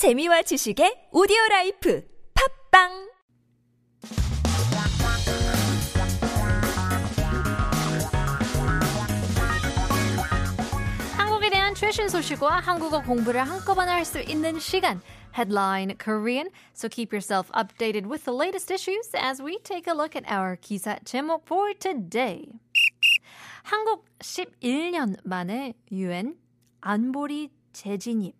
재미와 지식의 오디오 라이프 팝빵 한국에 대한 최신 소식과 한국어 공부를 한꺼번에 할 수 있는 시간. Headline Korean. So keep yourself updated with the latest issues as we take a look at our 기사 제목 for today. 한국 11년 만에 UN 안보리 재진입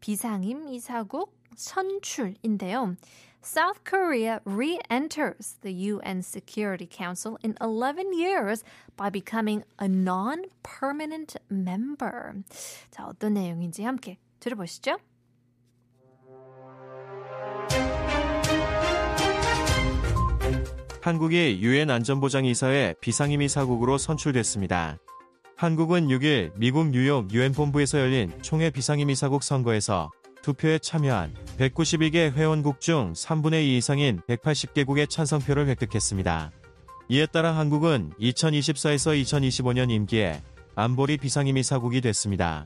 비상임 이사국 선출인데요. South Korea re-enters the UN Security Council in 11 years by becoming a non-permanent member. 자, 어떤 내용인지 함께 들어보시죠. 한국이 유엔 안전보장이사회 비상임이사국으로 선출됐습니다. 한국은 6일 미국 뉴욕 유엔 본부에서 열린 총회 비상임이 사국 선거에서 투표에 참여한 192개 회원국 중 3분의 2 이상인 180개국의 찬성표를 획득했습니다. 이에 따라 한국은 2024에서 2025년 임기에 안보리 비상임이 사국이 됐습니다.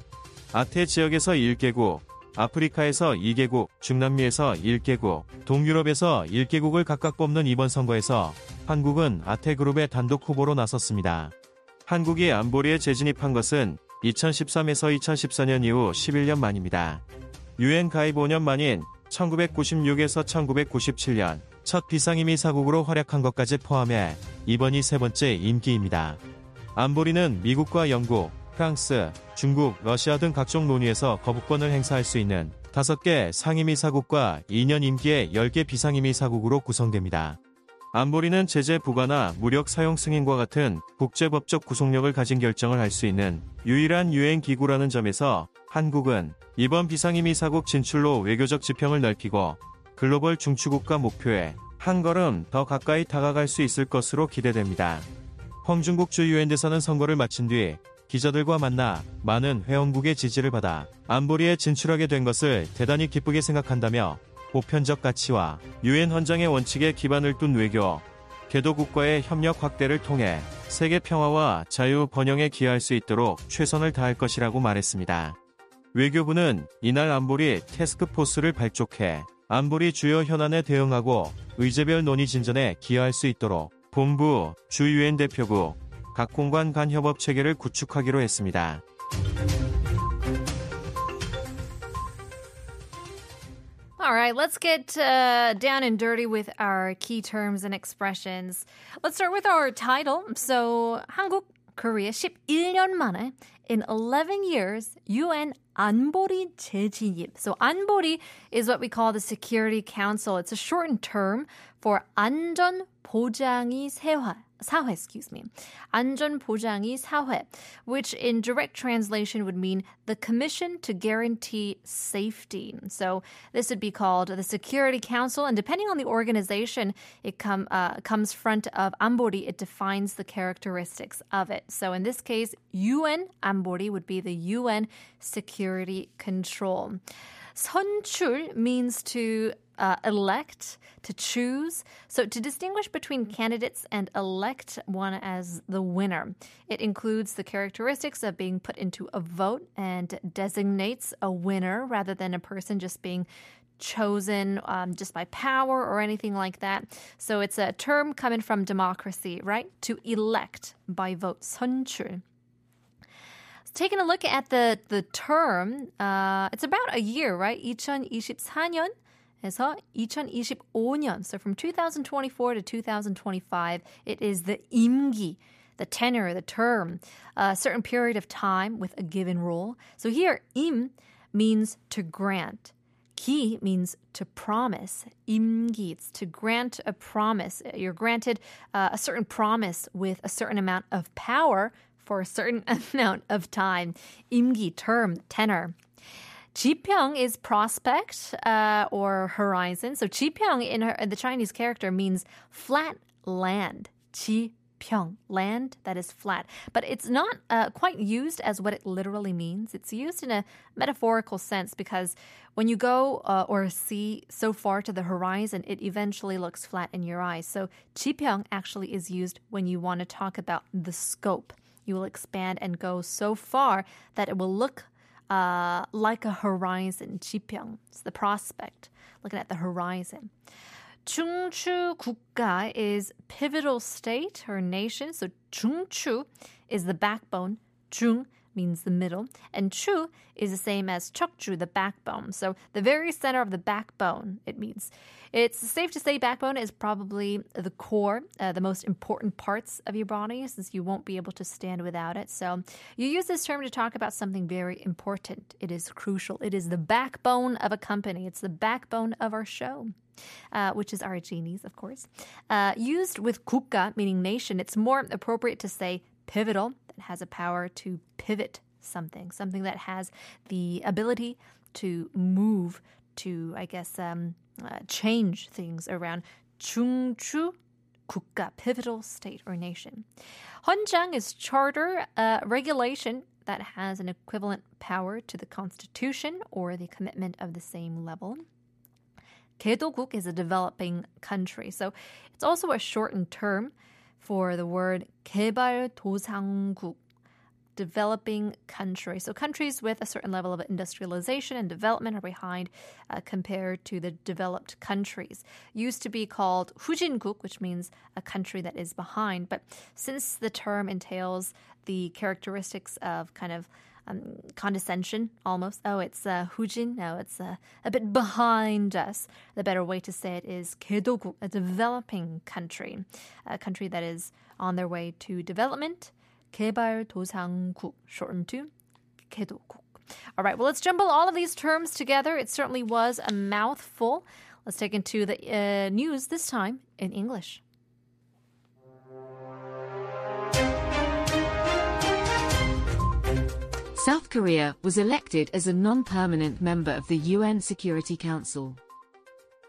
아태 지역에서 1개국, 아프리카에서 2개국, 중남미에서 1개국, 동유럽에서 1개국을 각각 뽑는 이번 선거에서 한국은 아태 그룹의 단독 후보로 나섰습니다. 한국이 안보리에 재진입한 것은 2013에서 2014년 이후 11년 만입니다. 유엔 가입 5년 만인 1996에서 1997년 첫 비상임이 사국으로 활약한 것까지 포함해 이번이 세 번째 임기입니다. 안보리는 미국과 영국, 프랑스, 중국, 러시아 등 각종 논의에서 거부권을 행사할 수 있는 5개 상임위 사국과 2년 임기의 10개 비상임위 사국으로 구성됩니다. 안보리는 제재 부과나 무력 사용 승인과 같은 국제법적 구속력을 가진 결정을 할 수 있는 유일한 유엔 기구라는 점에서 한국은 이번 비상임위 사국 진출로 외교적 지평을 넓히고 글로벌 중추국가 목표에 한 걸음 더 가까이 다가갈 수 있을 것으로 기대됩니다. 홍중국 주 유엔 대사는 선거를 마친 뒤 기자들과 만나 많은 회원국의 지지를 받아 안보리에 진출하게 된 것을 대단히 기쁘게 생각한다며 보편적 가치와 유엔 헌장의 원칙에 기반을 둔 외교, 개도국과의 협력 확대를 통해 세계 평화와 자유 번영에 기여할 수 있도록 최선을 다할 것이라고 말했습니다. 외교부는 이날 안보리 테스크포스를 발족해 안보리 주요 현안에 대응하고 의제별 논의 진전에 기여할 수 있도록 본부, 주 유엔 대표국, 각 공관 간 협업 체계를 구축하기로 했습니다. All right, let's get uh, down and dirty with our key terms and expressions. Let's start with our title. So, 한국, Korea 11년 만에 in 11 years UN 안보리 재진입. So 안보리 is what we call the Security Council. It's a shortened term for 안전 보장이 세화. 사회, excuse me. 안전 보장이 사회, which in direct translation would mean the Commission to Guarantee Safety. So this would be called the Security Council, and depending on the organization, it come, uh, comes front of 안보리. It defines the characteristics of it. So in this case, UN 안보리 would be the UN Security Control. 선출 means to uh, elect, to choose. So to distinguish between candidates and elect one as the winner. It includes the characteristics of being put into a vote and designates a winner rather than a person just being chosen um, just by power or anything like that. So it's a term coming from democracy, right? To elect by vote, 선출 taking a look at the the term, uh, it's about a year, right? 2024년 에서 2025년. So from 2024 to 2025, it is the 임기, the tenure, the term, a certain period of time with a given role. So here, 임 means to grant. 기 means to promise. 임기, it's to grant a promise. You're granted uh, a certain promise with a certain amount of power for a certain amount of time. 임기, term, tenor. Jipyong is prospect uh, or horizon. So Jipyong in, in the Chinese character means flat land. Jipyong, land that is flat. But it's not uh, quite used as what it literally means. It's used in a metaphorical sense because when you go uh, or see so far to the horizon, it eventually looks flat in your eyes. So Jipyong actually is used when you want to talk about the scope. You will expand and go so far that it will look uh, like a horizon, 지평. It's the prospect, looking at the horizon. 중추 국가 is pivotal state or nation. So 중추 is the backbone. 중 means the middle, and chu is the same as chukju, the backbone. So the very center of the backbone, it means. It's safe to say backbone is probably the core, uh, the most important parts of your body, since you won't be able to stand without it. So you use this term to talk about something very important. It is crucial. It is the backbone of a company. It's the backbone of our show. Uh, which is our genies, of course. Uh, used with kuka, meaning nation, it's more appropriate to say pivotal, that has a power to pivot something, something that has the ability to move, to, I guess, um, uh, change things around. 중추 국가, pivotal state or nation. 헌장 is charter, uh, regulation that has an equivalent power to the constitution or the commitment of the same level. 개도국 is a developing country. So it's also a shortened term for the word 개발도상국, developing country. So countries with a certain level of industrialization and development are behind uh, compared to the developed countries. Used to be called 후진국, which means a country that is behind. But since the term entails the characteristics of kind of um, condescension almost. Oh, it's uh, hujin. No, it's uh, a bit behind us. The better way to say it is 개도국, a developing country, a country that is on their way to development. 개발도상국, shortened to 개도국. All right, well, let's jumble all of these terms together. It certainly was a mouthful. Let's take into the uh, news this time in English. South Korea was elected as a non-permanent member of the UN Security Council.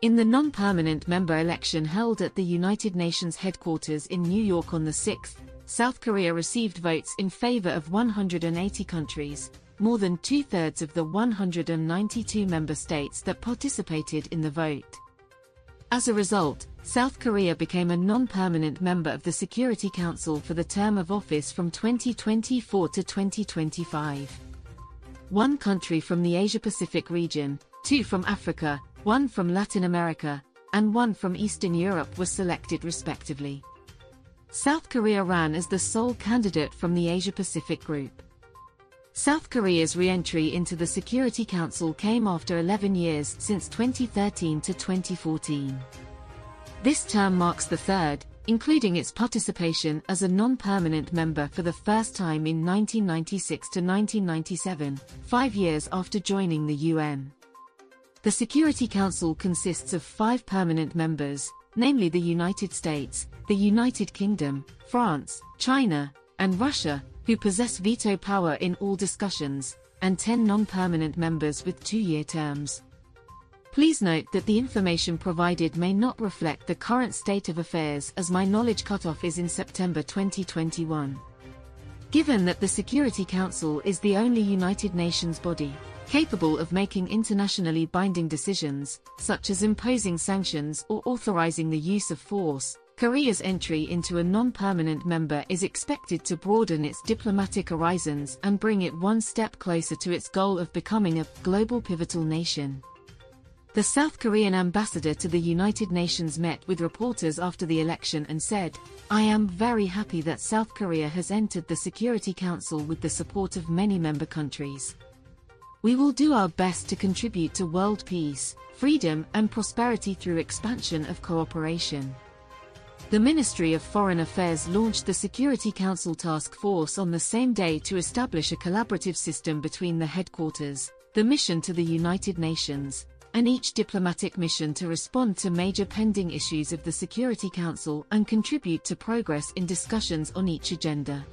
In the non-permanent member election held at the United Nations headquarters in New York on the 6th, South Korea received votes in favor of 180 countries, more than two-thirds of the 192 member states that participated in the vote. As a result, South Korea became a non-permanent member of the Security Council for the term of office from 2024 to 2025. One country from the Asia-Pacific region, two from Africa, one from Latin America, and one from Eastern Europe was selected respectively. South Korea ran as the sole candidate from the Asia-Pacific group. South Korea's re-entry into the Security Council came after 11 years since 2013 to 2014. This term marks the third, including its participation as a non-permanent member for the first time in 1996 to 1997, five years after joining the UN. The Security Council consists of five permanent members, namely the United States, the United Kingdom, France, China, and Russia, who possess veto power in all discussions, and 10 non-permanent members with two-year terms. Please note that the information provided may not reflect the current state of affairs as my knowledge cutoff is in September 2021. Given that the Security Council is the only United Nations body capable of making internationally binding decisions, such as imposing sanctions or authorizing the use of force, Korea's entry into a non-permanent member is expected to broaden its diplomatic horizons and bring it one step closer to its goal of becoming a global pivotal nation. The South Korean ambassador to the United Nations met with reporters after the election and said, I am very happy that South Korea has entered the Security Council with the support of many member countries. We will do our best to contribute to world peace, freedom and prosperity through expansion of cooperation. The Ministry of Foreign Affairs launched the Security Council Task Force on the same day to establish a collaborative system between the headquarters, the mission to the United Nations, and each diplomatic mission to respond to major pending issues of the Security Council and contribute to progress in discussions on each agenda.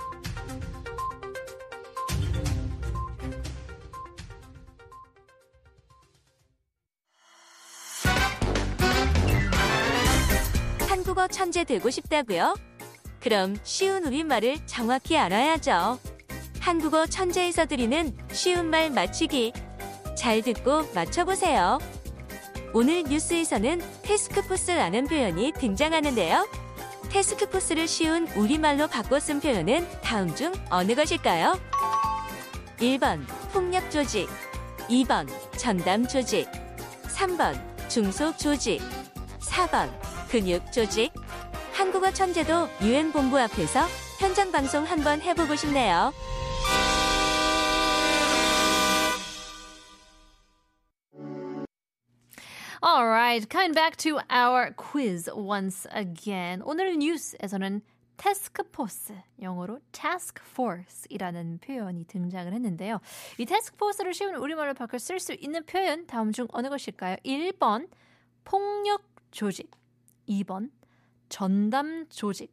한국어 천재 되고 싶다고요? 그럼 쉬운 우리말을 정확히 알아야죠. 한국어 천재에서 드리는 쉬운 말 맞추기. 잘 듣고 맞춰보세요. 오늘 뉴스에서는 테스크포스라는 표현이 등장하는데요. 테스크포스를 쉬운 우리말로 바꿔 쓴 표현은 다음 중 어느 것일까요? 1번 폭력 조직, 2번 전담 조직, 3번 중소 조직, 4번 근육 조직. 한국어 천재도 유엔 본부 앞에서 현장 방송 한번 해보고 싶네요. Alright, coming back to our quiz once again. 오늘 뉴스에서는 task force, 영어로 task force이라는 표현이 등장을 했는데요. 이 task force를 쉬운 우리말로 바꿔 쓸 수 있는 표현 다음 중 어느 것일까요? 1번 폭력 조직, 2번 전담 조직,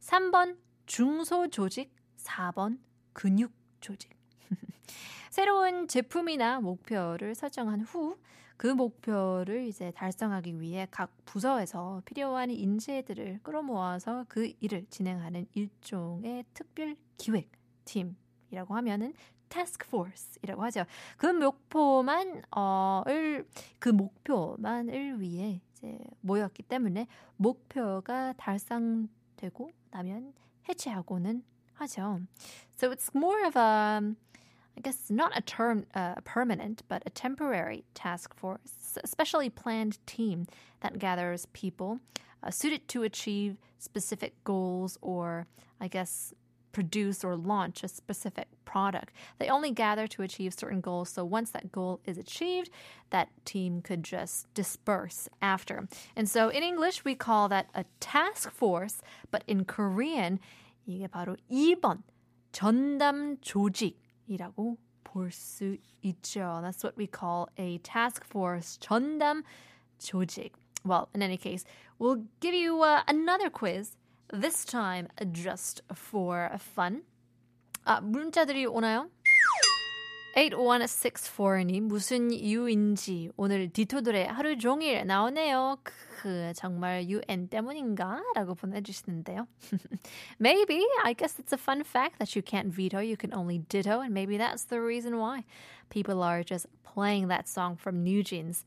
3번 중소 조직, 4번 근육 조직. 새로운 제품이나 목표를 설정한 후 그 목표를 이제 달성하기 위해 각 부서에서 필요한 인재들을 끌어모아서 그 일을 진행하는 일종의 특별 기획 팀이라고 하면은 task force이라고 하죠. 그 목표만 어을 그 목표만을 위해 이제 모였기 때문에 목표가 달성되고 나면 해체하고는 하죠. So it's more of a I guess not a term uh, permanent, but a temporary task force, a specially planned team that gathers people uh, suited to achieve specific goals or, I guess, produce or launch a specific product. They only gather to achieve certain goals. So once that goal is achieved, that team could just disperse after. And so in English, we call that a task force, but in Korean, 이게 바로 2번 전담 조직이라고 볼 수 있죠. That's what we call a task force 전담 조직. Well, in any case, we'll give you uh, another quiz this time just for fun. 아, 문자들이 오나요? 8164님, 무슨 유인지 오늘 디토들의 하루 종일 나오네요. 그 정말 UN 때문인가? 라고 보내주시는데요. maybe, I guess it's a fun fact that you can't veto, you can only ditto, and maybe that's the reason why people are just playing that song from New Jeans.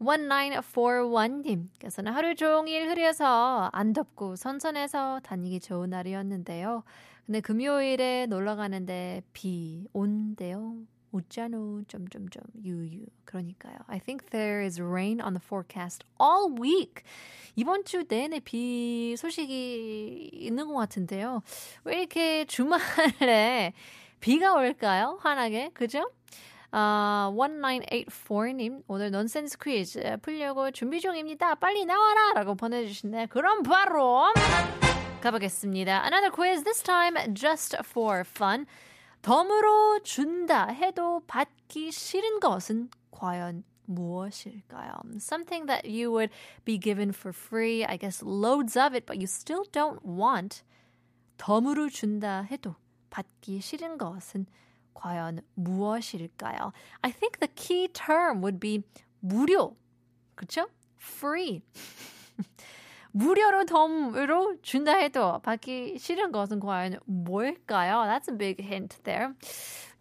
1941님께서는 하루 종일 흐려서 안 덥고 선선해서 다니기 좋은 날이었는데요. 근데 금요일에 놀러 가는데 비 온대요. 웃자노 점점점 유유 그러니까요. I think there is rain on the forecast all week. 이번 주 내내 비 소식이 있는 것 같은데요. 왜 이렇게 주말에 비가 올까요? 환하게 그죠? 아, 1984님, 오늘 넌센스 퀴즈 풀려고 준비 중입니다. 빨리 나와라! 라고 보내주신데, 그럼 바로 가보겠습니다. Another quiz, this time just for fun. 덤으로 준다 해도 받기 싫은 것은 과연 무엇일까요? Something that you would be given for free, I guess loads of it, but you still don't want. 덤으로 준다 해도 받기 싫은 것은 과연 무엇일까요? I think the key term would be 무료. 그쵸? Free. 무료로 덤으로 준다 해도 받기 싫은 것은 과연 뭘까요? That's a big hint there.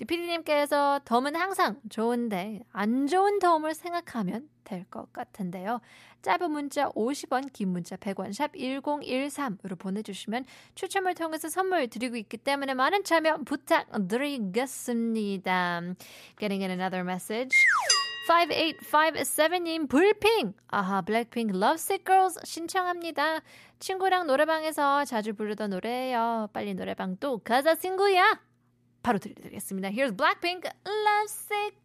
피디님께서 덤은 항상 좋은데 안 좋은 덤을 생각하면 될 것 같은데요. 짧은 문자 50원, 긴 문자 100원, 샵 1013으로 보내주시면 추첨을 통해서 선물 드리고 있기 때문에 많은 참여 부탁드리겠습니다. Getting in another message. 5857님 불핑 아하 블랙핑크 Lovesick Girls 신청합니다. 친구랑 노래방에서 자주 부르던 노래예요. 빨리 노래방 또 가자 친구야. 바로 들려드리겠습니다. Here's Blackpink Lovesick.